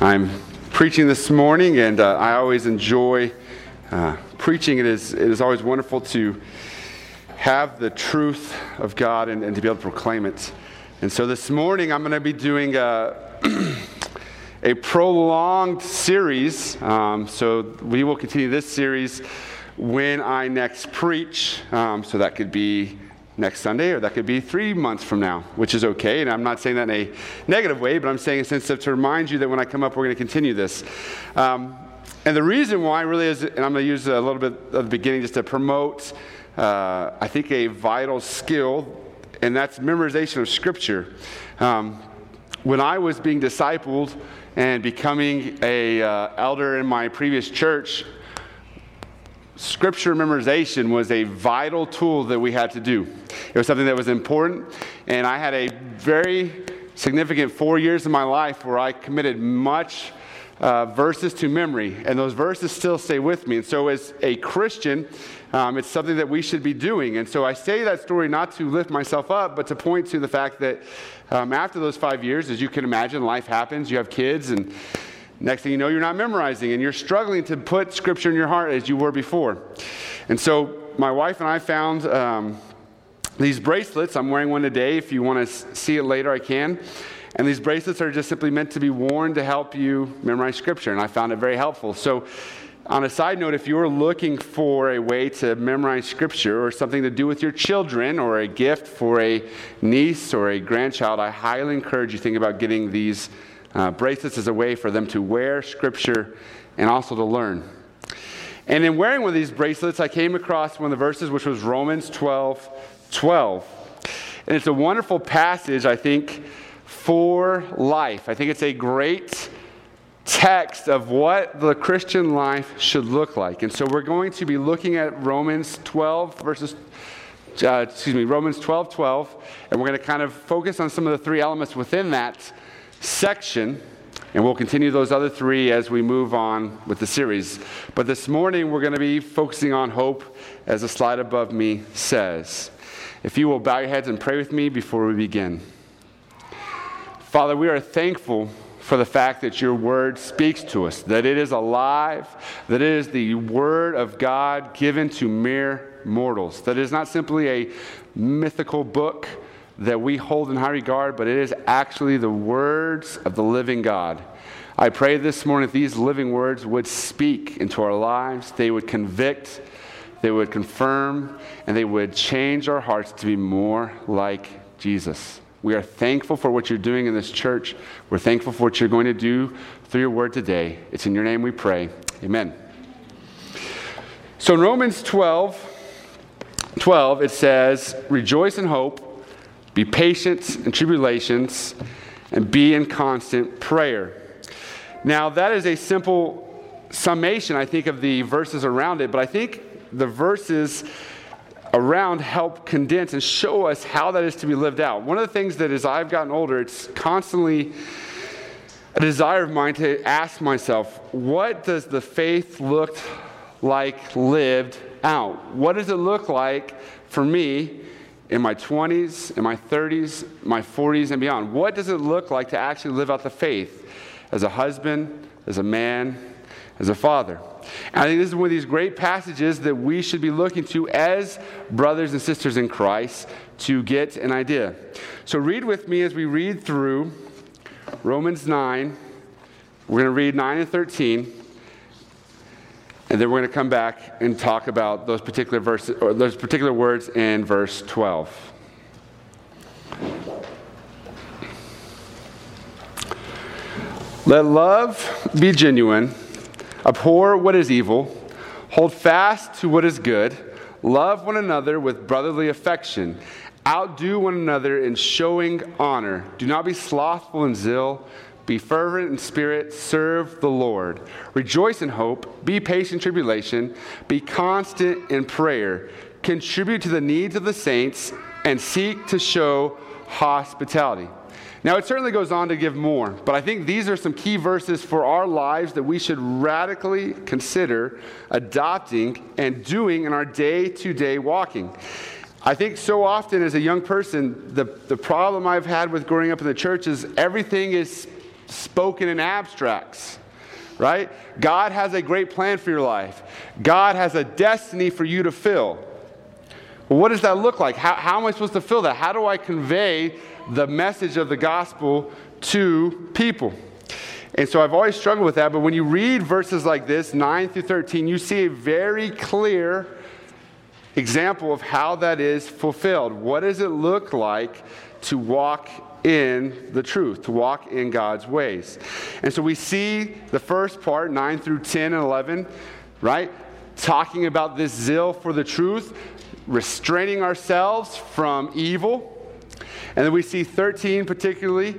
I'm preaching this morning, and uh, I always enjoy uh, preaching. It is, it is always wonderful to have the truth of God and, and to be able to proclaim it. And so this morning, I'm going to be doing a, a prolonged series. Um, so we will continue this series when I next preach. Um, so that could be next Sunday, or that could be three months from now, which is okay. And I'm not saying that in a negative way, but I'm saying in a sense of to remind you that when I come up, we're going to continue this. Um, and the reason why really is, and I'm going to use a little bit of the beginning just to promote, uh, I think, a vital skill, and that's memorization of Scripture. Um, when I was being discipled and becoming a uh, elder in my previous church, scripture memorization was a vital tool that we had to do. It was something that was important, and I had a very significant four years of my life where I committed much uh, verses to memory, and those verses still stay with me. And so, as a Christian, um, it's something that we should be doing. And so, I say that story not to lift myself up, but to point to the fact that um, after those five years, as you can imagine, life happens. You have kids, and Next thing you know, you're not memorizing and you're struggling to put scripture in your heart as you were before. And so, my wife and I found um, these bracelets. I'm wearing one today. If you want to see it later, I can. And these bracelets are just simply meant to be worn to help you memorize scripture. And I found it very helpful. So, on a side note, if you're looking for a way to memorize scripture or something to do with your children or a gift for a niece or a grandchild, I highly encourage you think about getting these uh, bracelets is a way for them to wear Scripture and also to learn. And in wearing one of these bracelets, I came across one of the verses, which was Romans 12 12. And it's a wonderful passage, I think, for life. I think it's a great text of what the Christian life should look like. And so we're going to be looking at Romans 12 verses uh, excuse me, Romans 12 12, and we're going to kind of focus on some of the three elements within that section, and we'll continue those other three as we move on with the series. But this morning, we're going to be focusing on hope, as the slide above me says. If you will bow your heads and pray with me before we begin. Father, we are thankful for the fact that your word speaks to us, that it is alive, that it is the word of God given to mere mortals, that it is not simply a mythical book that we hold in high regard, but it is actually the words of the living God. I pray this morning that these living words would speak into our lives, they would convict, they would confirm, and they would change our hearts to be more like Jesus. We are thankful for what you're doing in this church. We're thankful for what you're going to do through your word today. It's in your name we pray. Amen. So in Romans 12, 12, it says, Rejoice in hope be patient in tribulations, and be in constant prayer. Now, that is a simple summation, I think, of the verses around it, but I think the verses around help condense and show us how that is to be lived out. One of the things that as I've gotten older, it's constantly a desire of mine to ask myself, what does the faith look like lived out? What does it look like for me in my 20s, in my 30s, my 40s, and beyond? What does it look like to actually live out the faith as a husband, as a man, as a father? And I think this is one of these great passages that we should be looking to as brothers and sisters in Christ to get an idea. So read with me as we read through Romans 9. We're going to read 9 and 13. And then we're going to come back and talk about those particular verses or those particular words in verse 12. Let love be genuine, abhor what is evil, hold fast to what is good, love one another with brotherly affection, outdo one another in showing honor. Do not be slothful in zeal be fervent in spirit, serve the Lord. Rejoice in hope, be patient in tribulation, be constant in prayer. Contribute to the needs of the saints, and seek to show hospitality. Now, it certainly goes on to give more, but I think these are some key verses for our lives that we should radically consider adopting and doing in our day to day walking. I think so often as a young person, the, the problem I've had with growing up in the church is everything is spoken in abstracts, right? God has a great plan for your life, God has a destiny for you to fill. Well, what does that look like? How, how am I supposed to fill that? How do I convey the message of the gospel to people? And so I've always struggled with that, but when you read verses like this, 9 through 13, you see a very clear example of how that is fulfilled. What does it look like to walk in the truth, to walk in God's ways? And so we see the first part, 9 through 10 and 11, right? Talking about this zeal for the truth, restraining ourselves from evil. And then we see 13 particularly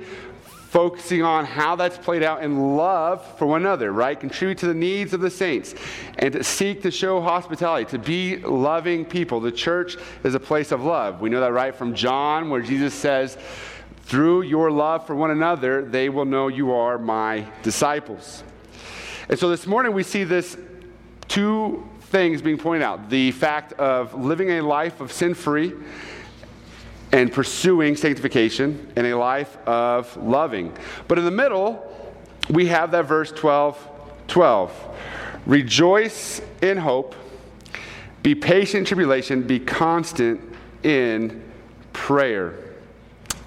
focusing on how that's played out in love for one another, right? Contribute to the needs of the saints and to seek to show hospitality, to be loving people. The church is a place of love. We know that right from John, where Jesus says, through your love for one another, they will know you are my disciples. And so this morning we see this two things being pointed out the fact of living a life of sin free and pursuing sanctification and a life of loving. But in the middle, we have that verse 12 12. Rejoice in hope, be patient in tribulation, be constant in prayer.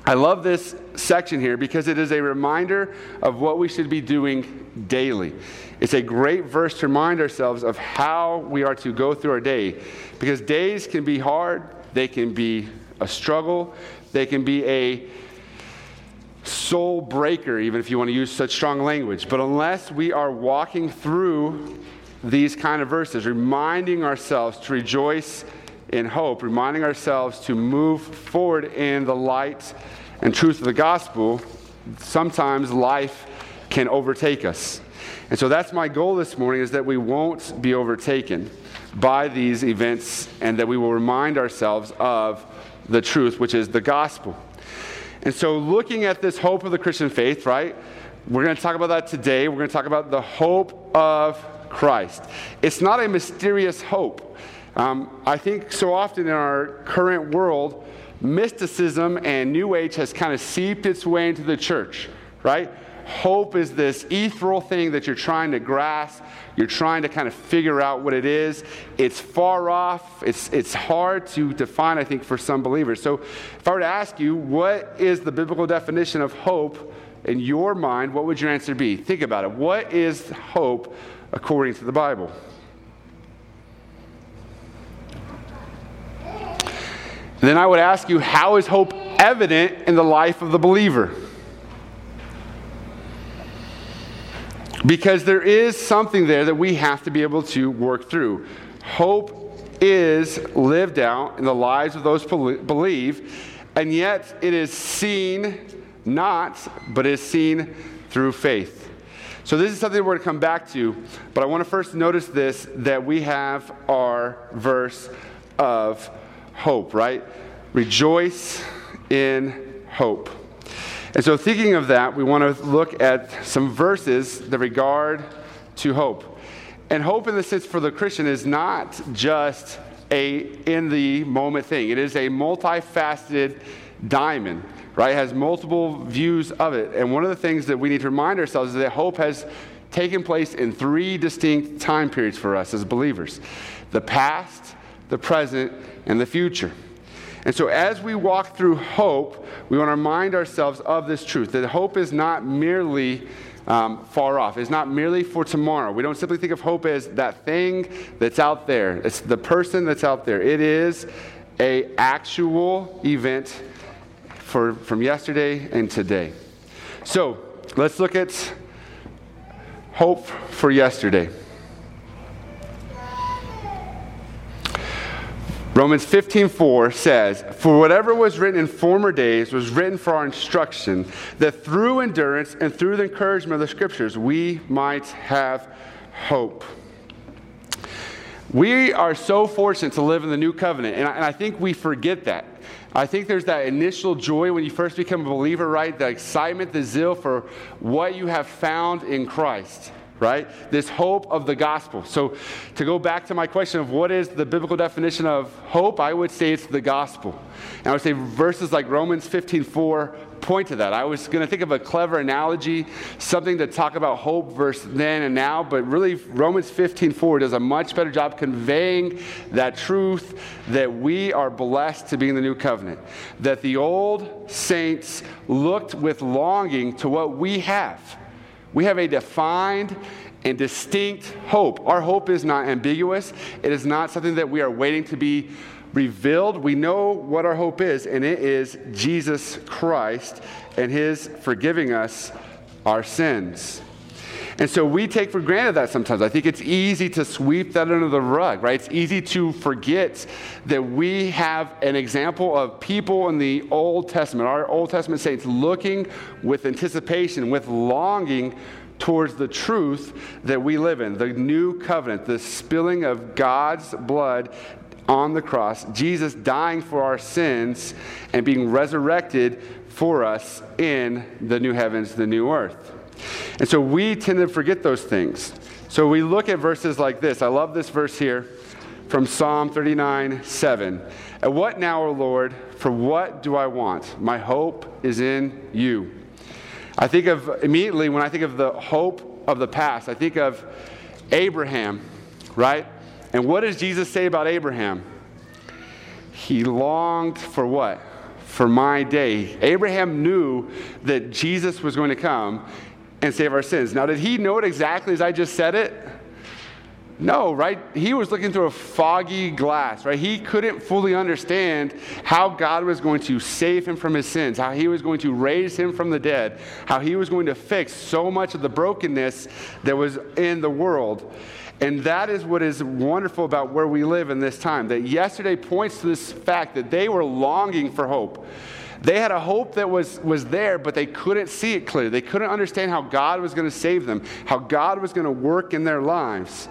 I love this section here because it is a reminder of what we should be doing daily. It's a great verse to remind ourselves of how we are to go through our day because days can be hard, they can be a struggle, they can be a soul breaker, even if you want to use such strong language. But unless we are walking through these kind of verses, reminding ourselves to rejoice in hope, reminding ourselves to move forward in the light and truth of the gospel, sometimes life can overtake us. And so that's my goal this morning is that we won't be overtaken by these events and that we will remind ourselves of the truth, which is the gospel. And so, looking at this hope of the Christian faith, right? We're going to talk about that today. We're going to talk about the hope of Christ. It's not a mysterious hope. Um, I think so often in our current world, mysticism and New Age has kind of seeped its way into the church, right? Hope is this ethereal thing that you're trying to grasp. You're trying to kind of figure out what it is. It's far off. It's, it's hard to define, I think, for some believers. So, if I were to ask you, what is the biblical definition of hope in your mind, what would your answer be? Think about it. What is hope according to the Bible? Then I would ask you, how is hope evident in the life of the believer? Because there is something there that we have to be able to work through. Hope is lived out in the lives of those who believe, and yet it is seen not, but is seen through faith. So, this is something we're going to come back to, but I want to first notice this that we have our verse of hope, right? Rejoice in hope. And so, thinking of that, we want to look at some verses that regard to hope. And hope, in the sense for the Christian, is not just a in the moment thing, it is a multifaceted diamond, right? It has multiple views of it. And one of the things that we need to remind ourselves is that hope has taken place in three distinct time periods for us as believers the past, the present, and the future. And so, as we walk through hope, we want to remind ourselves of this truth that hope is not merely um, far off. It's not merely for tomorrow. We don't simply think of hope as that thing that's out there. It's the person that's out there. It is a actual event for, from yesterday and today. So let's look at hope for yesterday. Romans 15:4 says, "For whatever was written in former days was written for our instruction, that through endurance and through the encouragement of the scriptures we might have hope." We are so fortunate to live in the new covenant, and I, and I think we forget that. I think there's that initial joy when you first become a believer, right? The excitement, the zeal for what you have found in Christ right? This hope of the gospel. So, to go back to my question of what is the biblical definition of hope, I would say it's the gospel. And I would say verses like Romans 15 4 point to that. I was going to think of a clever analogy, something to talk about hope versus then and now, but really Romans 15:4 does a much better job conveying that truth that we are blessed to be in the new covenant. That the old saints looked with longing to what we have. We have a defined and distinct hope. Our hope is not ambiguous. It is not something that we are waiting to be revealed. We know what our hope is, and it is Jesus Christ and His forgiving us our sins. And so we take for granted that sometimes. I think it's easy to sweep that under the rug, right? It's easy to forget that we have an example of people in the Old Testament, our Old Testament saints, looking with anticipation, with longing towards the truth that we live in, the new covenant, the spilling of God's blood on the cross, Jesus dying for our sins and being resurrected for us in the new heavens, the new earth. And so we tend to forget those things. So we look at verses like this. I love this verse here from Psalm 39 7. At what now, O Lord? For what do I want? My hope is in you. I think of immediately when I think of the hope of the past, I think of Abraham, right? And what does Jesus say about Abraham? He longed for what? For my day. Abraham knew that Jesus was going to come and save our sins. Now, did he know it exactly as I just said it? No, right? He was looking through a foggy glass, right? He couldn't fully understand how God was going to save him from his sins, how he was going to raise him from the dead, how he was going to fix so much of the brokenness that was in the world. And that is what is wonderful about where we live in this time. That yesterday points to this fact that they were longing for hope. They had a hope that was, was there, but they couldn't see it clearly. They couldn't understand how God was going to save them, how God was going to work in their lives.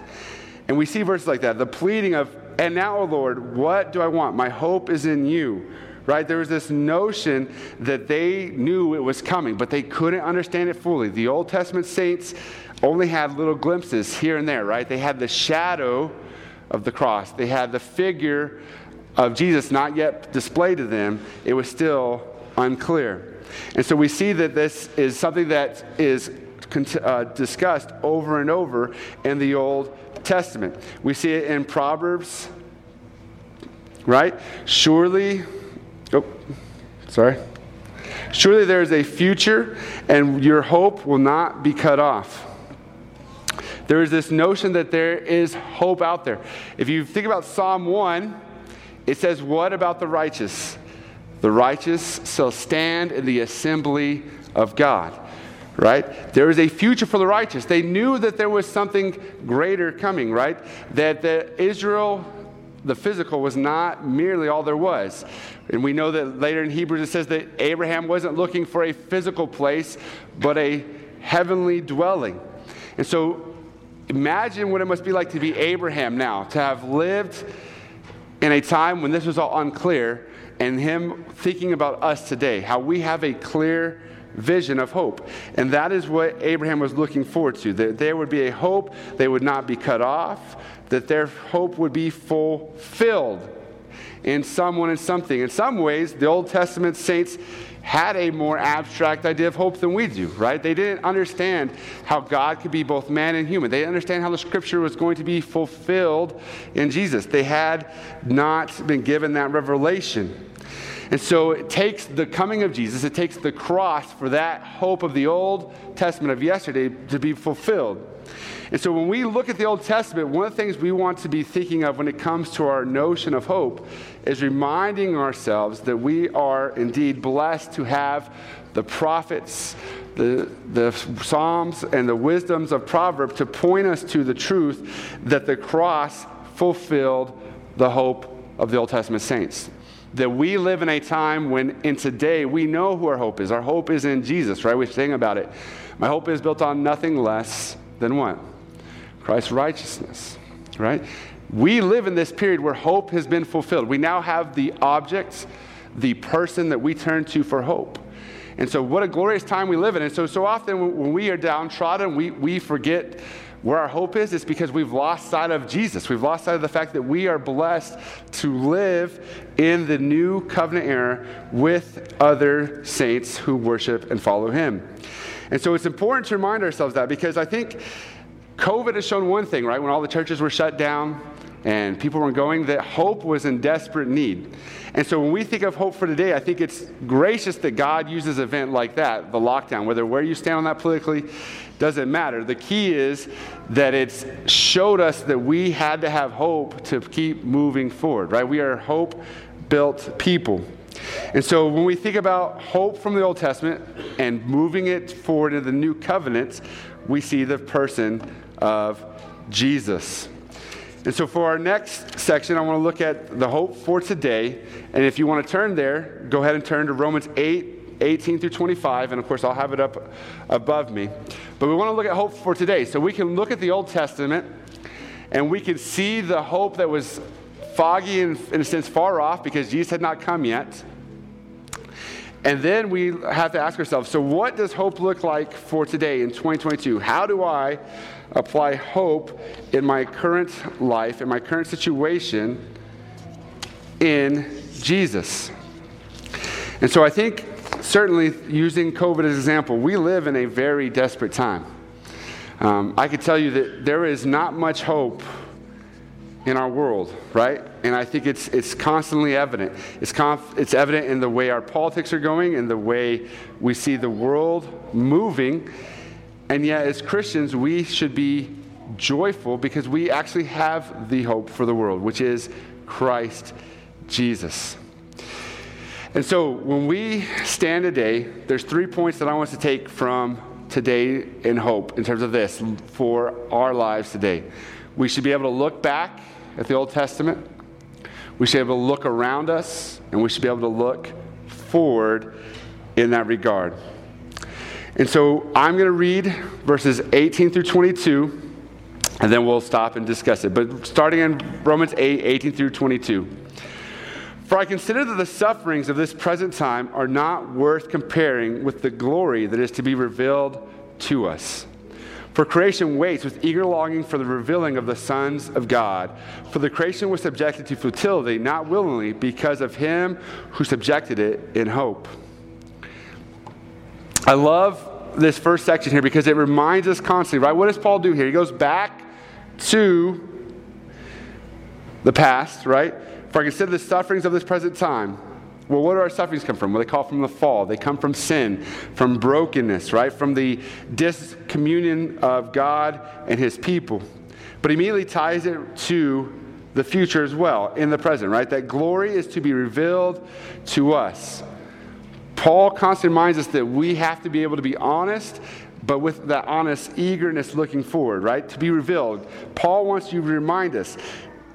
And we see verses like that the pleading of, And now, O Lord, what do I want? My hope is in you right? There was this notion that they knew it was coming, but they couldn't understand it fully. The Old Testament saints only had little glimpses here and there, right? They had the shadow of the cross, they had the figure of Jesus not yet displayed to them. It was still unclear. And so we see that this is something that is uh, discussed over and over in the Old Testament. We see it in Proverbs, right? Surely, oh, sorry. Surely there is a future, and your hope will not be cut off. There is this notion that there is hope out there. If you think about Psalm 1, it says, What about the righteous? The righteous shall stand in the assembly of God. Right? There is a future for the righteous. They knew that there was something greater coming, right? That the Israel, the physical, was not merely all there was. And we know that later in Hebrews it says that Abraham wasn't looking for a physical place, but a heavenly dwelling. And so Imagine what it must be like to be Abraham now, to have lived in a time when this was all unclear, and him thinking about us today, how we have a clear vision of hope. And that is what Abraham was looking forward to that there would be a hope, they would not be cut off, that their hope would be fulfilled in someone and something. In some ways, the Old Testament saints had a more abstract idea of hope than we do, right? They didn't understand how God could be both man and human. They didn't understand how the scripture was going to be fulfilled in Jesus. They had not been given that revelation. And so it takes the coming of Jesus, it takes the cross for that hope of the Old Testament of yesterday to be fulfilled. And so when we look at the Old Testament, one of the things we want to be thinking of when it comes to our notion of hope is reminding ourselves that we are indeed blessed to have the prophets, the, the Psalms, and the wisdoms of Proverbs to point us to the truth that the cross fulfilled the hope of the Old Testament saints that we live in a time when in today we know who our hope is. Our hope is in Jesus, right? We sing about it. My hope is built on nothing less than what? Christ's righteousness, right? We live in this period where hope has been fulfilled. We now have the object, the person that we turn to for hope. And so, what a glorious time we live in. And so, so often when we are downtrodden, we, we forget where our hope is. It's because we've lost sight of Jesus. We've lost sight of the fact that we are blessed to live in the new covenant era with other saints who worship and follow Him. And so, it's important to remind ourselves that because I think COVID has shown one thing, right? When all the churches were shut down, and people were going that hope was in desperate need. And so when we think of hope for today, I think it's gracious that God uses an event like that, the lockdown, whether where you stand on that politically doesn't matter. The key is that it's showed us that we had to have hope to keep moving forward, right? We are hope built people. And so when we think about hope from the Old Testament and moving it forward into the new covenant, we see the person of Jesus. And so, for our next section, I want to look at the hope for today. And if you want to turn there, go ahead and turn to Romans 8 18 through 25. And of course, I'll have it up above me. But we want to look at hope for today. So, we can look at the Old Testament and we can see the hope that was foggy and, in a sense, far off because Jesus had not come yet. And then we have to ask ourselves so, what does hope look like for today in 2022? How do I apply hope in my current life, in my current situation, in Jesus. And so I think, certainly using COVID as an example, we live in a very desperate time. Um, I could tell you that there is not much hope in our world, right? And I think it's, it's constantly evident. It's, conf, it's evident in the way our politics are going, in the way we see the world moving. And yet, as Christians, we should be joyful because we actually have the hope for the world, which is Christ Jesus. And so, when we stand today, there's three points that I want us to take from today in hope in terms of this for our lives today. We should be able to look back at the Old Testament, we should be able to look around us, and we should be able to look forward in that regard. And so I'm going to read verses 18 through 22, and then we'll stop and discuss it. But starting in Romans 8, 18 through 22. For I consider that the sufferings of this present time are not worth comparing with the glory that is to be revealed to us. For creation waits with eager longing for the revealing of the sons of God. For the creation was subjected to futility, not willingly, because of him who subjected it in hope. I love this first section here because it reminds us constantly, right? What does Paul do here? He goes back to the past, right? For I consider the sufferings of this present time. Well, what do our sufferings come from? Well, they call from the fall. They come from sin, from brokenness, right? From the discommunion of God and his people. But immediately ties it to the future as well, in the present, right? That glory is to be revealed to us. Paul constantly reminds us that we have to be able to be honest, but with that honest eagerness looking forward, right? To be revealed. Paul wants you to remind us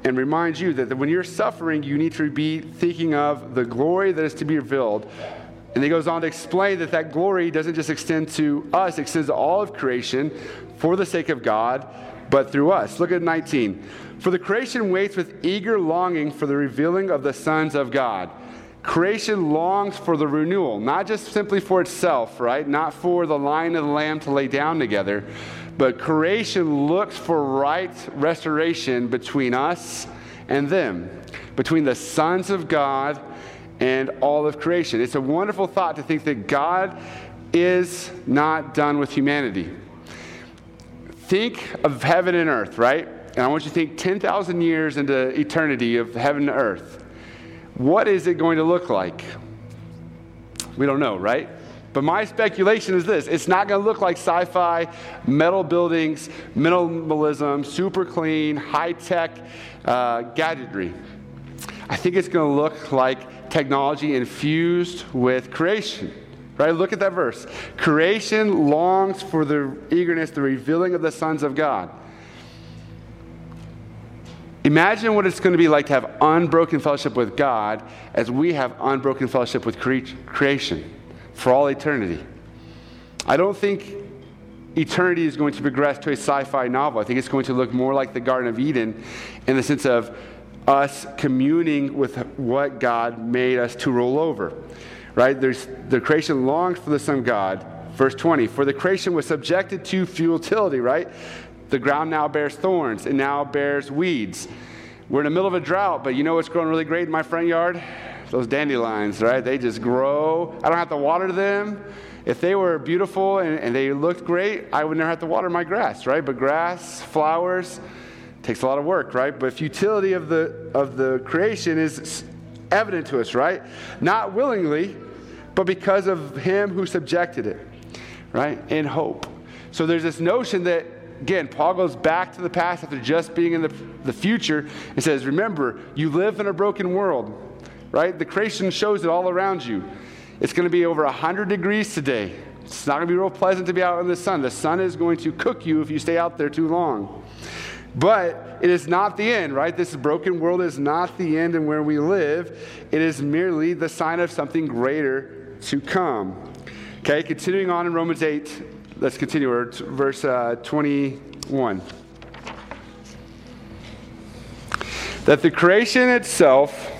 and remind you that when you're suffering, you need to be thinking of the glory that is to be revealed. And he goes on to explain that that glory doesn't just extend to us, it extends to all of creation for the sake of God, but through us. Look at 19. For the creation waits with eager longing for the revealing of the sons of God. Creation longs for the renewal, not just simply for itself, right? Not for the lion and the lamb to lay down together, but creation looks for right restoration between us and them, between the sons of God and all of creation. It's a wonderful thought to think that God is not done with humanity. Think of heaven and earth, right? And I want you to think 10,000 years into eternity of heaven and earth. What is it going to look like? We don't know, right? But my speculation is this it's not going to look like sci fi, metal buildings, minimalism, super clean, high tech uh, gadgetry. I think it's going to look like technology infused with creation. Right? Look at that verse. Creation longs for the eagerness, the revealing of the sons of God. Imagine what it's going to be like to have unbroken fellowship with God as we have unbroken fellowship with cre- creation for all eternity. I don't think eternity is going to progress to a sci fi novel. I think it's going to look more like the Garden of Eden in the sense of us communing with what God made us to roll over. right? There's, the creation longs for the Son of God. Verse 20, for the creation was subjected to futility, right? The ground now bears thorns, it now bears weeds. We're in the middle of a drought, but you know what's growing really great in my front yard? Those dandelions, right? They just grow. I don't have to water them. If they were beautiful and, and they looked great, I would never have to water my grass, right? But grass, flowers, takes a lot of work, right? But futility of the of the creation is evident to us, right? Not willingly, but because of him who subjected it, right? In hope. So there's this notion that again, Paul goes back to the past after just being in the, the future and says, Remember, you live in a broken world, right? The creation shows it all around you. It's going to be over 100 degrees today. It's not going to be real pleasant to be out in the sun. The sun is going to cook you if you stay out there too long. But it is not the end, right? This broken world is not the end and where we live. It is merely the sign of something greater to come. Okay, continuing on in Romans 8, let's continue, verse uh, 21. That the creation itself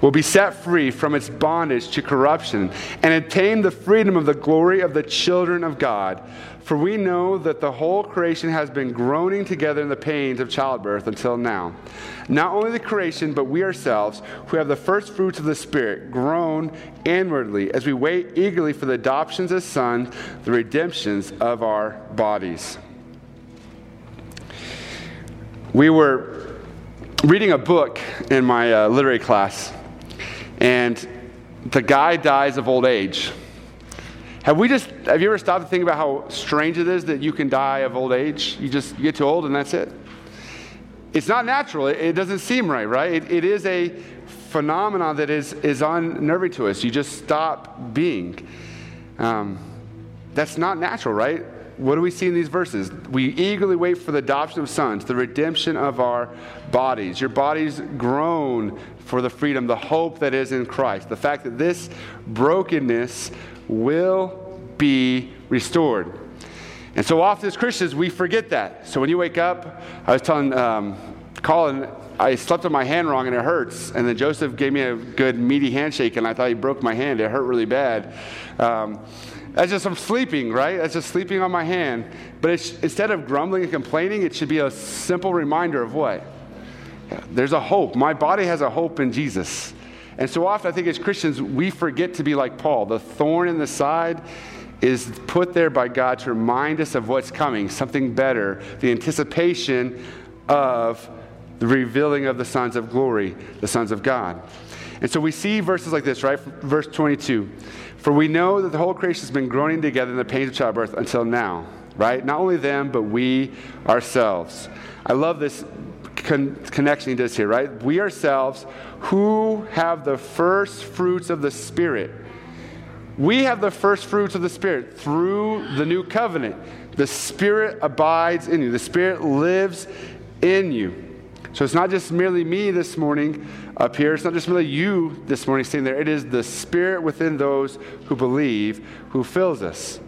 will be set free from its bondage to corruption and attain the freedom of the glory of the children of God. For we know that the whole creation has been groaning together in the pains of childbirth until now. Not only the creation, but we ourselves, who have the first fruits of the Spirit, groan inwardly as we wait eagerly for the adoptions as sons, the redemptions of our bodies. We were reading a book in my uh, literary class, and the guy dies of old age. Have we just, have you ever stopped to think about how strange it is that you can die of old age? You just you get too old and that's it? It's not natural. It, it doesn't seem right, right? It, it is a phenomenon that is, is unnerving to us. You just stop being. Um, that's not natural, right? What do we see in these verses? We eagerly wait for the adoption of sons, the redemption of our bodies. Your bodies groan for the freedom, the hope that is in Christ. The fact that this brokenness will be restored. And so often as Christians, we forget that. So when you wake up, I was telling um, Colin, I slept on my hand wrong and it hurts. And then Joseph gave me a good meaty handshake and I thought he broke my hand. It hurt really bad. Um, that's just from sleeping, right? That's just sleeping on my hand. But instead of grumbling and complaining, it should be a simple reminder of what? There's a hope. My body has a hope in Jesus. And so often, I think as Christians, we forget to be like Paul. The thorn in the side is put there by God to remind us of what's coming, something better, the anticipation of the revealing of the sons of glory, the sons of God. And so we see verses like this, right? Verse 22. For we know that the whole creation has been groaning together in the pains of childbirth until now, right? Not only them, but we ourselves. I love this con- connection he does here, right? We ourselves who have the first fruits of the Spirit. We have the first fruits of the Spirit through the new covenant. The Spirit abides in you, the Spirit lives in you. So it's not just merely me this morning up here, it's not just merely you this morning sitting there. It is the Spirit within those who believe who fills us.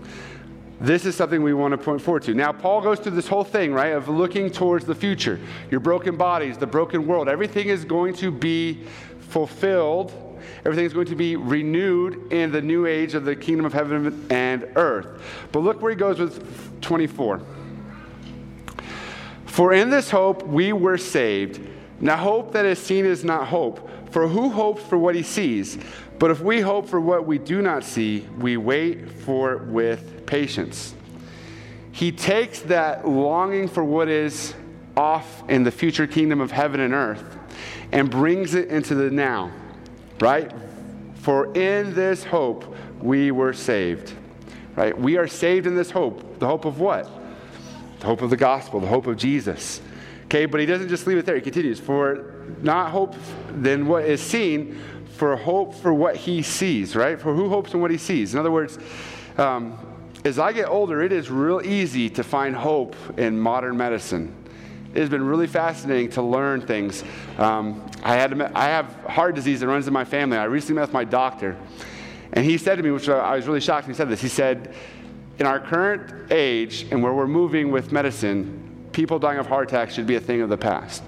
This is something we want to point forward to. Now, Paul goes through this whole thing, right, of looking towards the future. Your broken bodies, the broken world, everything is going to be fulfilled. Everything is going to be renewed in the new age of the kingdom of heaven and earth. But look where he goes with 24. For in this hope we were saved. Now, hope that is seen is not hope. For who hopes for what he sees? But if we hope for what we do not see, we wait for it with patience. He takes that longing for what is off in the future kingdom of heaven and earth and brings it into the now, right? For in this hope we were saved, right? We are saved in this hope. The hope of what? The hope of the gospel, the hope of Jesus. Okay, but he doesn't just leave it there. He continues, for not hope than what is seen, for hope for what he sees, right? For who hopes in what he sees? In other words, um, as I get older, it is real easy to find hope in modern medicine. It has been really fascinating to learn things. Um, I, had, I have heart disease that runs in my family. I recently met with my doctor, and he said to me, which I was really shocked when he said this, he said, in our current age and where we're moving with medicine, people dying of heart attacks should be a thing of the past.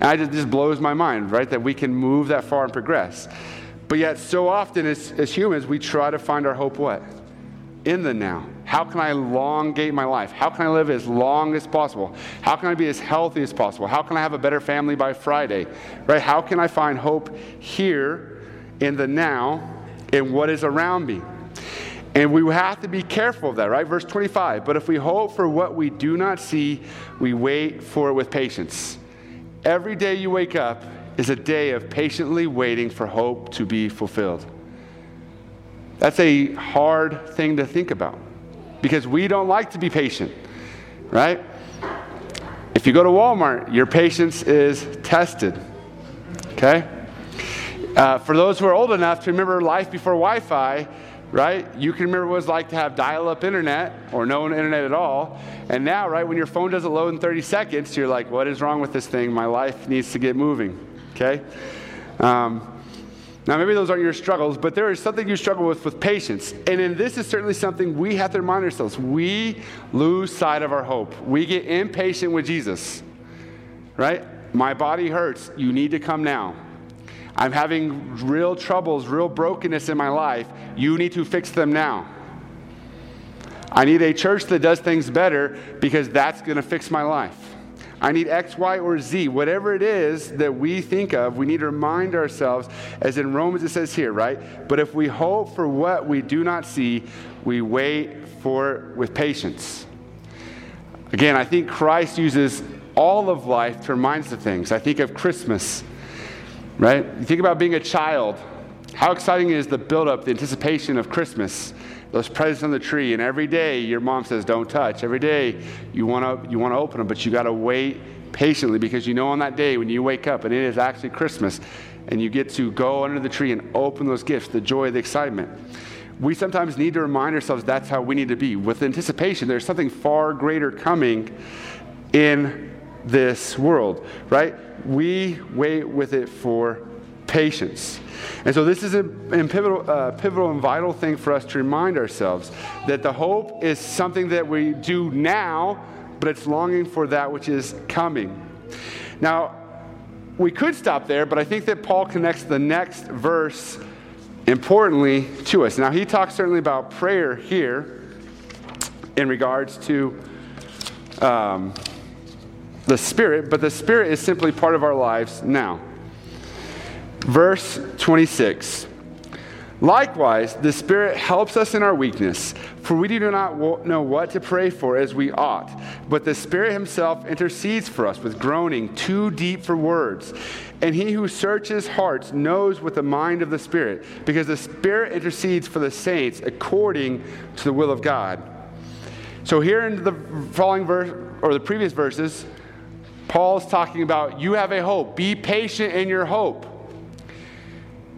And it just blows my mind, right, that we can move that far and progress. But yet, so often as, as humans, we try to find our hope what? In the now. How can I elongate my life? How can I live as long as possible? How can I be as healthy as possible? How can I have a better family by Friday? Right? How can I find hope here in the now in what is around me? And we have to be careful of that, right? Verse 25. But if we hope for what we do not see, we wait for it with patience. Every day you wake up is a day of patiently waiting for hope to be fulfilled. That's a hard thing to think about because we don't like to be patient, right? If you go to Walmart, your patience is tested, okay? Uh, for those who are old enough to remember life before Wi Fi, right? You can remember what it was like to have dial up internet or no internet at all. And now, right, when your phone doesn't load in 30 seconds, you're like, what is wrong with this thing? My life needs to get moving, okay? Um, now, maybe those aren't your struggles, but there is something you struggle with with patience. And in this is certainly something we have to remind ourselves. We lose sight of our hope. We get impatient with Jesus, right? My body hurts. You need to come now. I'm having real troubles, real brokenness in my life. You need to fix them now. I need a church that does things better because that's going to fix my life. I need X, Y, or Z. Whatever it is that we think of, we need to remind ourselves, as in Romans it says here, right? But if we hope for what we do not see, we wait for it with patience. Again, I think Christ uses all of life to remind us of things. I think of Christmas, right? You think about being a child. How exciting is the buildup, the anticipation of Christmas? Those presents on the tree, and every day your mom says, Don't touch. Every day you want to you wanna open them, but you got to wait patiently because you know on that day when you wake up and it is actually Christmas and you get to go under the tree and open those gifts, the joy, the excitement. We sometimes need to remind ourselves that's how we need to be. With anticipation, there's something far greater coming in this world, right? We wait with it for patience. And so, this is a, a pivotal, uh, pivotal and vital thing for us to remind ourselves that the hope is something that we do now, but it's longing for that which is coming. Now, we could stop there, but I think that Paul connects the next verse importantly to us. Now, he talks certainly about prayer here in regards to um, the Spirit, but the Spirit is simply part of our lives now. Verse 26. Likewise, the Spirit helps us in our weakness, for we do not know what to pray for as we ought. But the Spirit Himself intercedes for us with groaning too deep for words. And He who searches hearts knows what the mind of the Spirit, because the Spirit intercedes for the saints according to the will of God. So, here in the following verse, or the previous verses, Paul is talking about you have a hope. Be patient in your hope.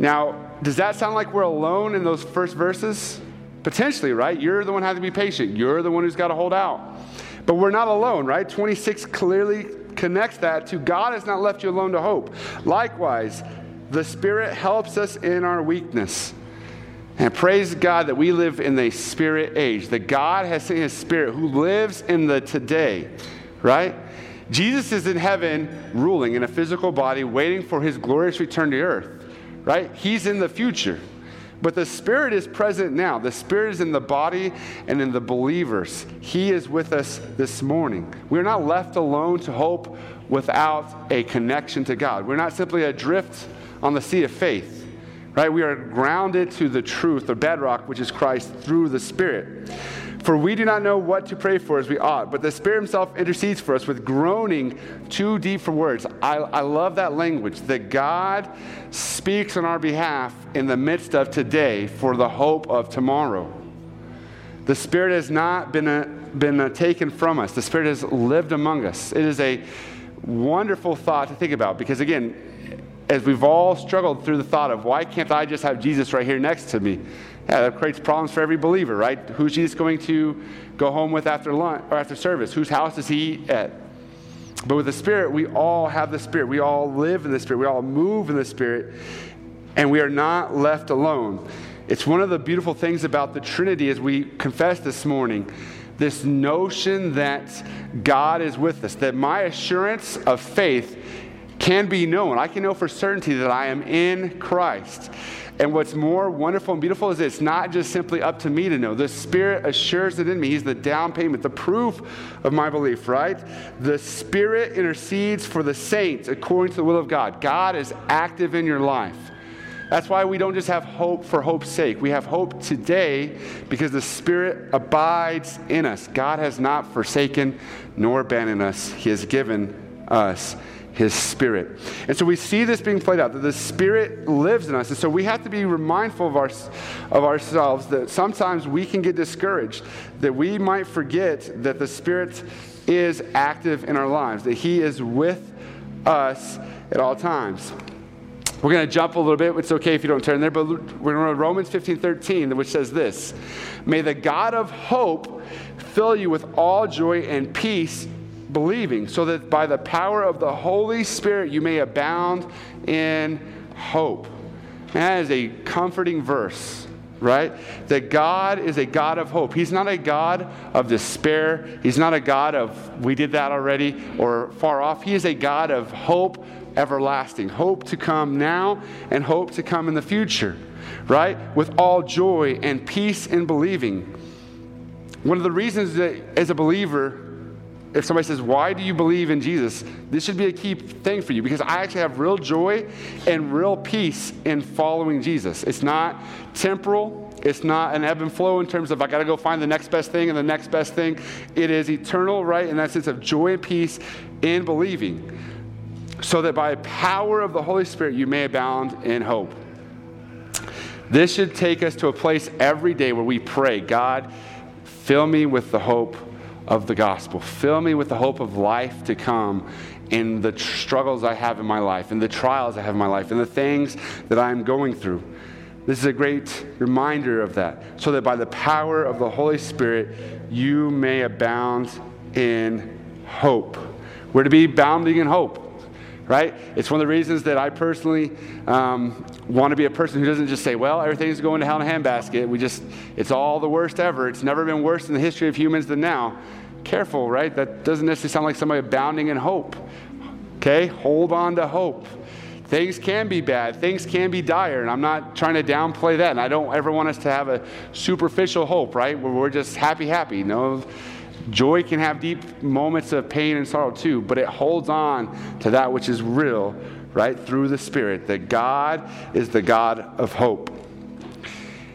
Now, does that sound like we're alone in those first verses? Potentially, right? You're the one who has to be patient. You're the one who's got to hold out. But we're not alone, right? 26 clearly connects that to God has not left you alone to hope. Likewise, the Spirit helps us in our weakness. And praise God that we live in the Spirit age, that God has sent His Spirit who lives in the today, right? Jesus is in heaven ruling in a physical body, waiting for His glorious return to earth right? He's in the future. But the Spirit is present now. The Spirit is in the body and in the believers. He is with us this morning. We're not left alone to hope without a connection to God. We're not simply adrift on the sea of faith, right? We are grounded to the truth, the bedrock, which is Christ through the Spirit. For we do not know what to pray for as we ought, but the Spirit Himself intercedes for us with groaning too deep for words. I, I love that language that God speaks on our behalf in the midst of today for the hope of tomorrow. The Spirit has not been, a, been a taken from us, the Spirit has lived among us. It is a wonderful thought to think about because, again, as we've all struggled through the thought of why can't I just have Jesus right here next to me? Yeah, that creates problems for every believer, right? Who's Jesus going to go home with after lunch or after service? Whose house does he eat at? But with the Spirit, we all have the Spirit. We all live in the Spirit. We all move in the Spirit. And we are not left alone. It's one of the beautiful things about the Trinity as we confess this morning this notion that God is with us, that my assurance of faith can be known. I can know for certainty that I am in Christ. And what's more wonderful and beautiful is it's not just simply up to me to know. The Spirit assures it in me. He's the down payment, the proof of my belief, right? The Spirit intercedes for the saints according to the will of God. God is active in your life. That's why we don't just have hope for hope's sake. We have hope today because the Spirit abides in us. God has not forsaken nor abandoned us, He has given us his spirit. And so we see this being played out, that the spirit lives in us. And so we have to be mindful of, our, of ourselves that sometimes we can get discouraged, that we might forget that the spirit is active in our lives, that he is with us at all times. We're going to jump a little bit. It's okay if you don't turn there, but we're going to Romans 15 13, which says this May the God of hope fill you with all joy and peace believing, so that by the power of the Holy Spirit you may abound in hope. That is a comforting verse, right? That God is a God of hope. He's not a God of despair. He's not a God of, we did that already, or far off. He is a God of hope everlasting, hope to come now and hope to come in the future, right? With all joy and peace in believing. One of the reasons that as a believer, if somebody says, Why do you believe in Jesus? This should be a key thing for you because I actually have real joy and real peace in following Jesus. It's not temporal, it's not an ebb and flow in terms of I got to go find the next best thing and the next best thing. It is eternal, right? In that sense of joy and peace in believing, so that by power of the Holy Spirit you may abound in hope. This should take us to a place every day where we pray, God, fill me with the hope of the gospel. Fill me with the hope of life to come in the struggles I have in my life, in the trials I have in my life, in the things that I'm going through. This is a great reminder of that, so that by the power of the Holy Spirit, you may abound in hope. We're to be bounding in hope right? It's one of the reasons that I personally um, want to be a person who doesn't just say, well, everything's going to hell in a handbasket. We just, it's all the worst ever. It's never been worse in the history of humans than now. Careful, right? That doesn't necessarily sound like somebody abounding in hope. Okay? Hold on to hope. Things can be bad, things can be dire, and I'm not trying to downplay that. And I don't ever want us to have a superficial hope, right? Where we're just happy, happy. No, Joy can have deep moments of pain and sorrow too, but it holds on to that which is real, right, through the Spirit, that God is the God of hope.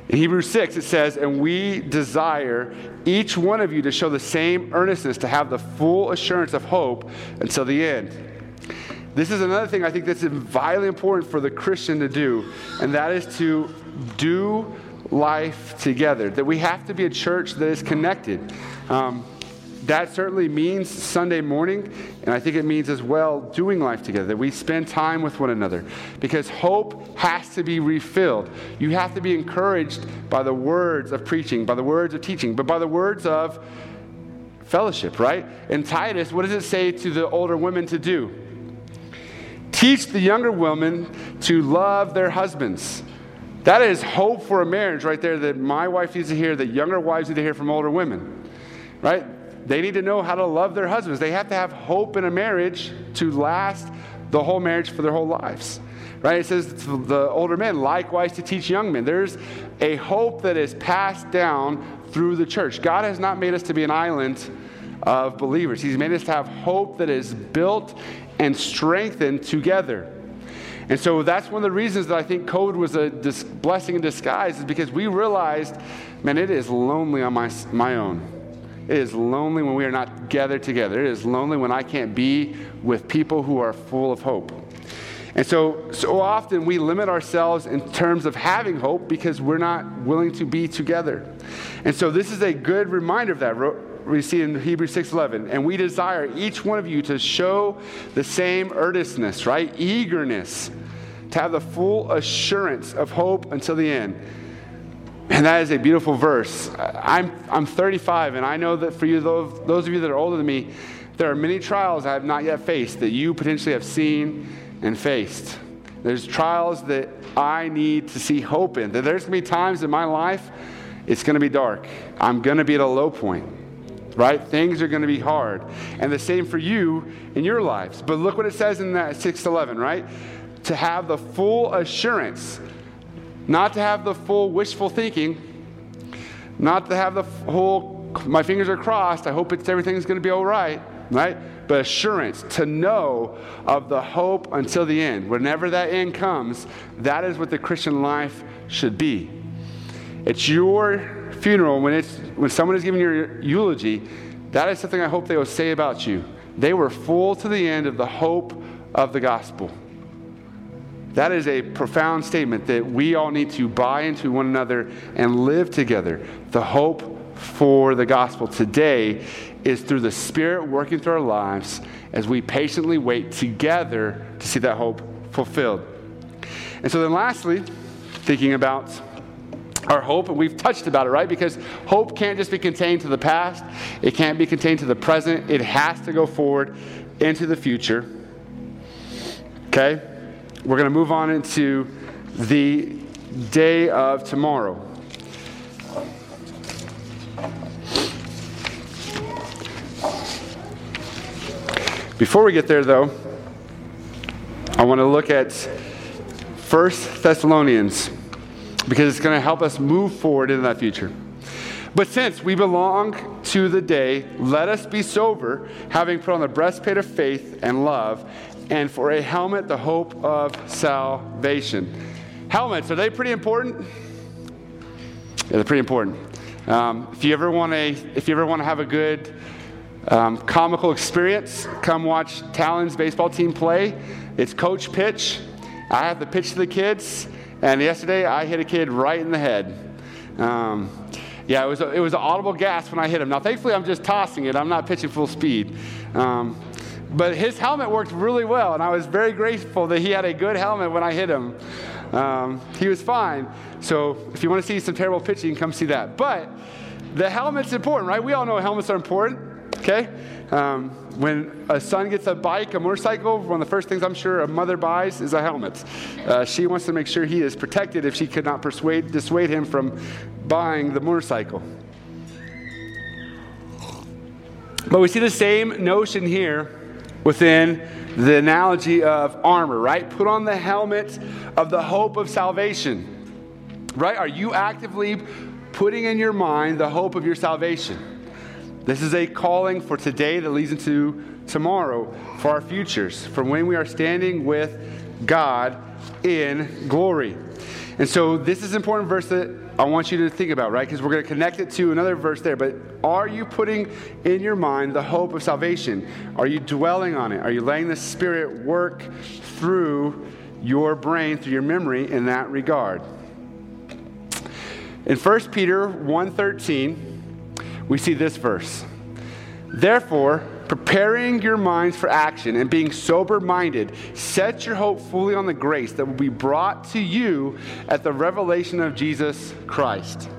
In Hebrews 6, it says, And we desire each one of you to show the same earnestness, to have the full assurance of hope until the end. This is another thing I think that's vitally important for the Christian to do, and that is to do life together. That we have to be a church that is connected. Um, that certainly means Sunday morning, and I think it means as well doing life together, that we spend time with one another. Because hope has to be refilled. You have to be encouraged by the words of preaching, by the words of teaching, but by the words of fellowship, right? In Titus, what does it say to the older women to do? Teach the younger women to love their husbands. That is hope for a marriage right there that my wife needs to hear, that younger wives need to hear from older women, right? They need to know how to love their husbands. They have to have hope in a marriage to last the whole marriage for their whole lives. Right? It says the older men, likewise to teach young men. There's a hope that is passed down through the church. God has not made us to be an island of believers, He's made us to have hope that is built and strengthened together. And so that's one of the reasons that I think COVID was a dis- blessing in disguise, is because we realized, man, it is lonely on my, my own. It is lonely when we are not gathered together. It is lonely when I can't be with people who are full of hope. And so, so often we limit ourselves in terms of having hope because we're not willing to be together. And so this is a good reminder of that. We see in Hebrews 6:11, and we desire each one of you to show the same earnestness, right? Eagerness to have the full assurance of hope until the end and that is a beautiful verse. I'm, I'm 35, and I know that for you, those, those of you that are older than me, there are many trials I have not yet faced that you potentially have seen and faced. There's trials that I need to see hope in. That there's going to be times in my life it's going to be dark. I'm going to be at a low point, right? Things are going to be hard. And the same for you in your lives. But look what it says in that 611, right? To have the full assurance not to have the full wishful thinking, not to have the whole, my fingers are crossed, I hope it's, everything's going to be all right, right? But assurance, to know of the hope until the end. Whenever that end comes, that is what the Christian life should be. It's your funeral when, it's, when someone is giving your eulogy, that is something I hope they will say about you. They were full to the end of the hope of the gospel. That is a profound statement that we all need to buy into one another and live together. The hope for the gospel today is through the Spirit working through our lives as we patiently wait together to see that hope fulfilled. And so, then lastly, thinking about our hope, and we've touched about it, right? Because hope can't just be contained to the past, it can't be contained to the present, it has to go forward into the future. Okay? We're going to move on into the day of tomorrow. Before we get there, though, I want to look at First Thessalonians because it's going to help us move forward in that future. But since we belong to the day, let us be sober, having put on the breastplate of faith and love, and for a helmet, the hope of salvation. Helmets, are they pretty important? Yeah, they're pretty important. Um, if you ever want to, if you ever want to have a good um, comical experience, come watch Talon's baseball team play. It's coach pitch. I have the pitch to the kids, and yesterday I hit a kid right in the head. Um, yeah, it was, a, it was an audible gasp when I hit him. Now, thankfully, I'm just tossing it. I'm not pitching full speed. Um, but his helmet worked really well, and I was very grateful that he had a good helmet when I hit him. Um, he was fine. So if you want to see some terrible pitching, come see that. But the helmet's important, right? We all know helmets are important, okay? Um, when a son gets a bike, a motorcycle, one of the first things I'm sure a mother buys is a helmet. Uh, she wants to make sure he is protected if she could not persuade, dissuade him from buying the motorcycle. But we see the same notion here within the analogy of armor, right? Put on the helmet of the hope of salvation, right? Are you actively putting in your mind the hope of your salvation? This is a calling for today that leads into tomorrow for our futures, for when we are standing with God in glory. And so, this is an important verse that I want you to think about, right? Because we're going to connect it to another verse there. But are you putting in your mind the hope of salvation? Are you dwelling on it? Are you letting the Spirit work through your brain, through your memory in that regard? In 1 Peter 1:13, we see this verse. Therefore, preparing your minds for action and being sober minded, set your hope fully on the grace that will be brought to you at the revelation of Jesus Christ.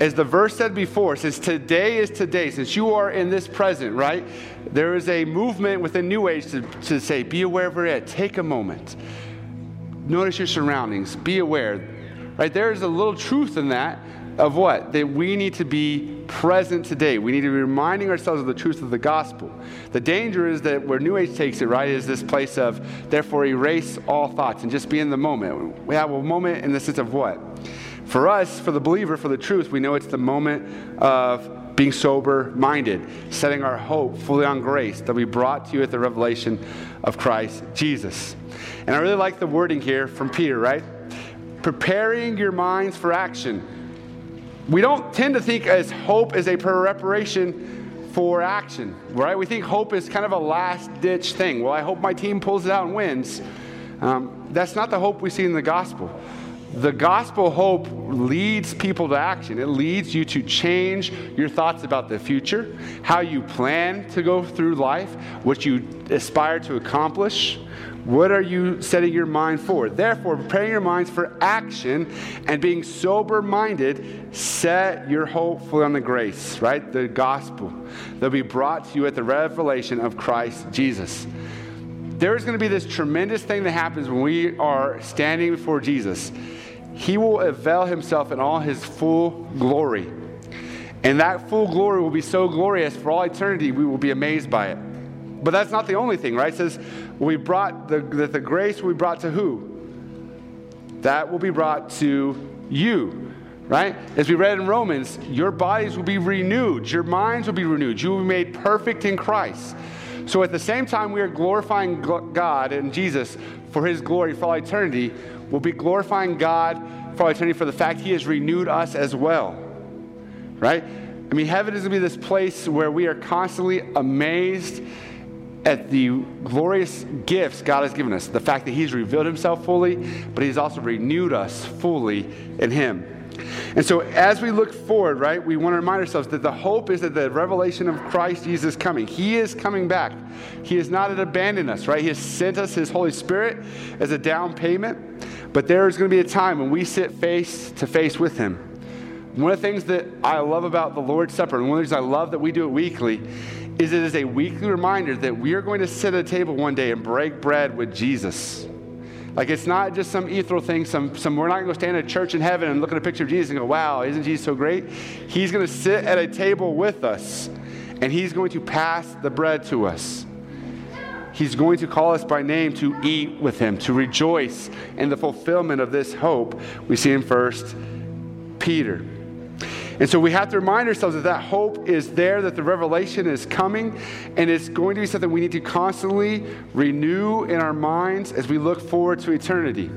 As the verse said before, since today is today, since you are in this present, right? There is a movement within New Age to, to say, be aware of it, take a moment. Notice your surroundings, be aware. Right? There is a little truth in that of what? That we need to be present today. We need to be reminding ourselves of the truth of the gospel. The danger is that where New Age takes it, right, is this place of therefore erase all thoughts and just be in the moment. We have a moment in the sense of what? For us, for the believer, for the truth, we know it's the moment of being sober minded, setting our hope fully on grace that we brought to you at the revelation of Christ Jesus. And I really like the wording here from Peter, right? Preparing your minds for action we don't tend to think as hope is a preparation for action, right? We think hope is kind of a last ditch thing. Well, I hope my team pulls it out and wins. Um, that's not the hope we see in the gospel. The gospel hope leads people to action. It leads you to change your thoughts about the future, how you plan to go through life, what you aspire to accomplish, what are you setting your mind for? Therefore, preparing your minds for action and being sober minded, set your hope fully on the grace, right? The gospel that'll be brought to you at the revelation of Christ Jesus. There's going to be this tremendous thing that happens when we are standing before Jesus. He will avail himself in all his full glory. And that full glory will be so glorious for all eternity, we will be amazed by it. But that's not the only thing, right? It says we brought the, the, the grace we brought to who? that will be brought to you, right? As we read in Romans, your bodies will be renewed, your minds will be renewed, you will be made perfect in Christ. So at the same time, we are glorifying God and Jesus for his glory for all eternity. We'll be glorifying God for all eternity for the fact he has renewed us as well, right? I mean, heaven is going to be this place where we are constantly amazed at the glorious gifts God has given us. The fact that He's revealed Himself fully, but He's also renewed us fully in Him. And so, as we look forward, right, we want to remind ourselves that the hope is that the revelation of Christ Jesus is coming. He is coming back. He has not abandoned us, right? He has sent us His Holy Spirit as a down payment. But there is going to be a time when we sit face to face with Him. One of the things that I love about the Lord's Supper, and one of the things I love that we do it weekly, is it is a weekly reminder that we are going to sit at a table one day and break bread with Jesus. Like it's not just some ethereal thing, some, some we're not going to stand at church in heaven and look at a picture of Jesus and go, wow, isn't Jesus so great? He's going to sit at a table with us and he's going to pass the bread to us. He's going to call us by name to eat with him, to rejoice in the fulfillment of this hope we see in First Peter. And so we have to remind ourselves that that hope is there, that the revelation is coming, and it's going to be something we need to constantly renew in our minds as we look forward to eternity.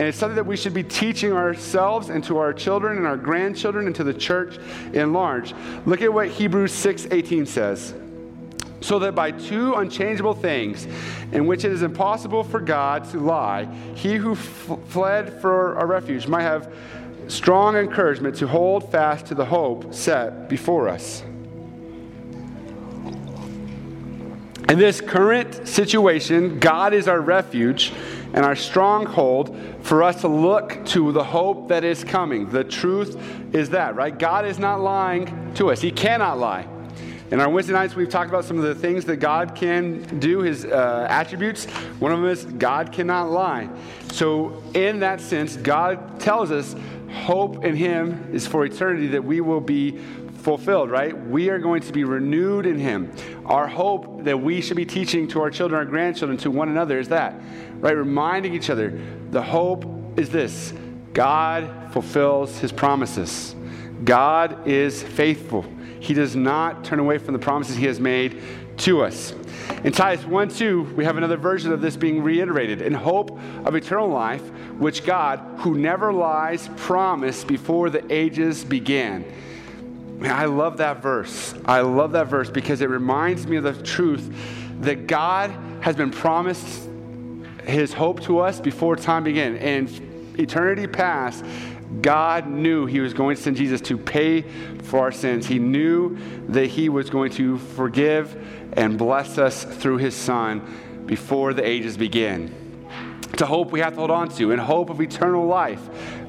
And it's something that we should be teaching ourselves and to our children and our grandchildren and to the church in large. Look at what Hebrews 6:18 says. So that by two unchangeable things, in which it is impossible for God to lie, he who f- fled for a refuge might have strong encouragement to hold fast to the hope set before us. In this current situation, God is our refuge and our stronghold for us to look to the hope that is coming. The truth is that, right? God is not lying to us, He cannot lie. In our Wednesday nights, we've talked about some of the things that God can do, his uh, attributes. One of them is God cannot lie. So, in that sense, God tells us hope in Him is for eternity that we will be fulfilled, right? We are going to be renewed in Him. Our hope that we should be teaching to our children, our grandchildren, to one another is that, right? Reminding each other the hope is this God fulfills His promises, God is faithful. He does not turn away from the promises He has made to us. In Titus 1 2, we have another version of this being reiterated in hope of eternal life, which God, who never lies, promised before the ages began. Man, I love that verse. I love that verse because it reminds me of the truth that God has been promised his hope to us before time began. And eternity past, God knew He was going to send Jesus to pay for our sins. He knew that He was going to forgive and bless us through His Son before the ages begin. To hope we have to hold on to, and hope of eternal life,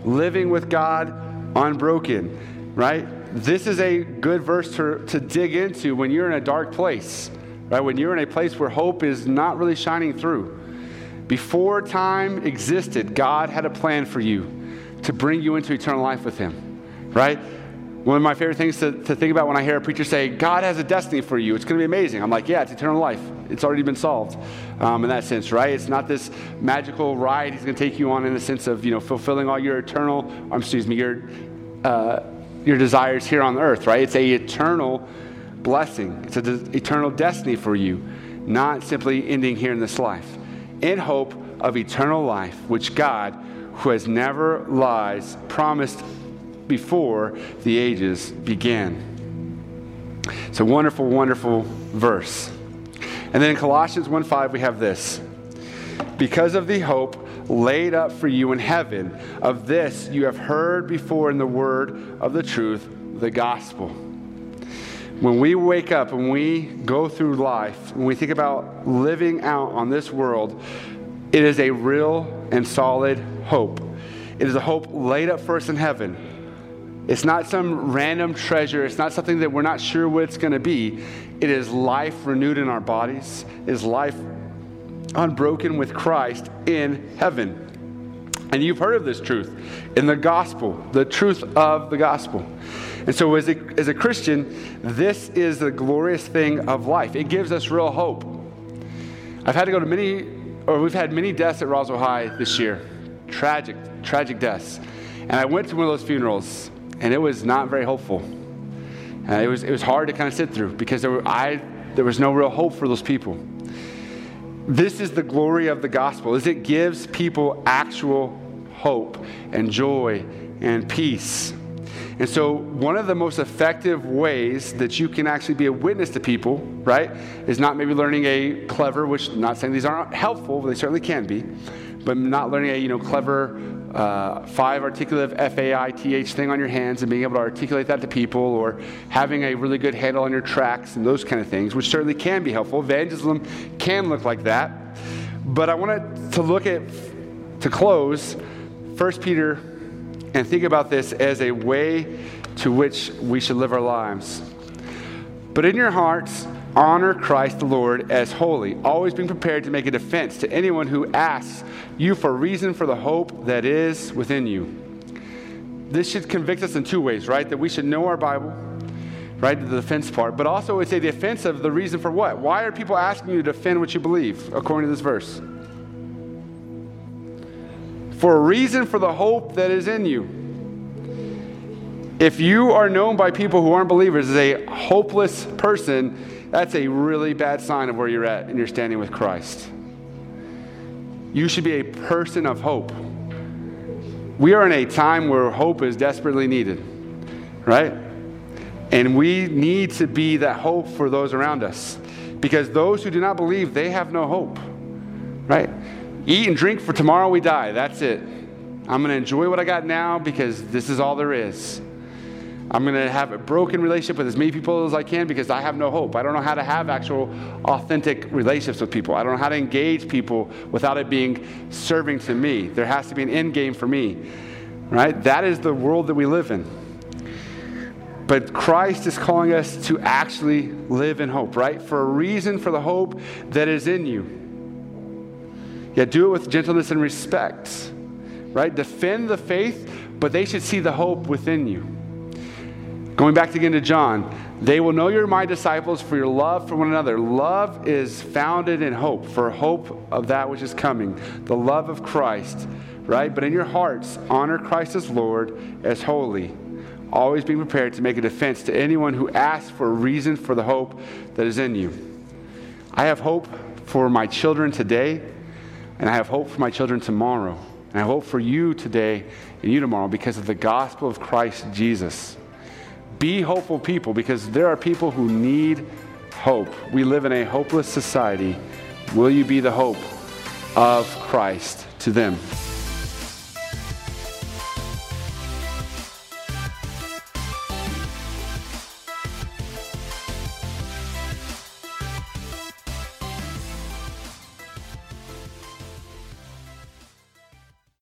living with God unbroken, right? This is a good verse to, to dig into when you're in a dark place, right? When you're in a place where hope is not really shining through. Before time existed, God had a plan for you to bring you into eternal life with Him, right? One of my favorite things to, to think about when I hear a preacher say, God has a destiny for you. It's going to be amazing. I'm like, yeah, it's eternal life. It's already been solved um, in that sense, right? It's not this magical ride He's going to take you on in the sense of, you know, fulfilling all your eternal, um, excuse me, your, uh, your desires here on earth, right? It's a eternal blessing. It's an eternal destiny for you, not simply ending here in this life. In hope of eternal life, which God who has never lies, promised before the ages began. It's a wonderful, wonderful verse. And then in Colossians 1:5 we have this. Because of the hope laid up for you in heaven, of this you have heard before in the word of the truth, the gospel. When we wake up and we go through life, when we think about living out on this world, it is a real and solid hope. It is a hope laid up for us in heaven. It's not some random treasure. It's not something that we're not sure what it's going to be. It is life renewed in our bodies, it is life unbroken with Christ in heaven. And you've heard of this truth in the gospel, the truth of the gospel. And so, as a, as a Christian, this is the glorious thing of life. It gives us real hope. I've had to go to many or we've had many deaths at Roswell High this year. tragic, tragic deaths. And I went to one of those funerals, and it was not very hopeful. Uh, it, was, it was hard to kind of sit through because there, were, I, there was no real hope for those people. This is the glory of the gospel, is it gives people actual hope and joy and peace. And so, one of the most effective ways that you can actually be a witness to people, right, is not maybe learning a clever, which not saying these aren't helpful, but they certainly can be, but not learning a you know clever uh, five articulative F A I T H thing on your hands and being able to articulate that to people, or having a really good handle on your tracks and those kind of things, which certainly can be helpful. Evangelism can look like that. But I wanted to look at, to close, 1 Peter, and think about this as a way to which we should live our lives. But in your hearts, honor Christ the Lord as holy, always being prepared to make a defense to anyone who asks you for reason for the hope that is within you. This should convict us in two ways, right? That we should know our Bible, right? The defense part, but also it's a defense of the reason for what? Why are people asking you to defend what you believe, according to this verse? For a reason for the hope that is in you. If you are known by people who aren't believers as a hopeless person, that's a really bad sign of where you're at and you're standing with Christ. You should be a person of hope. We are in a time where hope is desperately needed, right? And we need to be that hope for those around us. Because those who do not believe, they have no hope, right? Eat and drink for tomorrow we die. That's it. I'm going to enjoy what I got now because this is all there is. I'm going to have a broken relationship with as many people as I can because I have no hope. I don't know how to have actual authentic relationships with people. I don't know how to engage people without it being serving to me. There has to be an end game for me. Right? That is the world that we live in. But Christ is calling us to actually live in hope, right? For a reason for the hope that is in you. Yet do it with gentleness and respect, right? Defend the faith, but they should see the hope within you. Going back again to John, they will know you're my disciples for your love for one another. Love is founded in hope, for hope of that which is coming, the love of Christ, right? But in your hearts, honor Christ as Lord, as holy, always being prepared to make a defense to anyone who asks for a reason for the hope that is in you. I have hope for my children today, and I have hope for my children tomorrow. And I hope for you today and you tomorrow because of the gospel of Christ Jesus. Be hopeful people because there are people who need hope. We live in a hopeless society. Will you be the hope of Christ to them?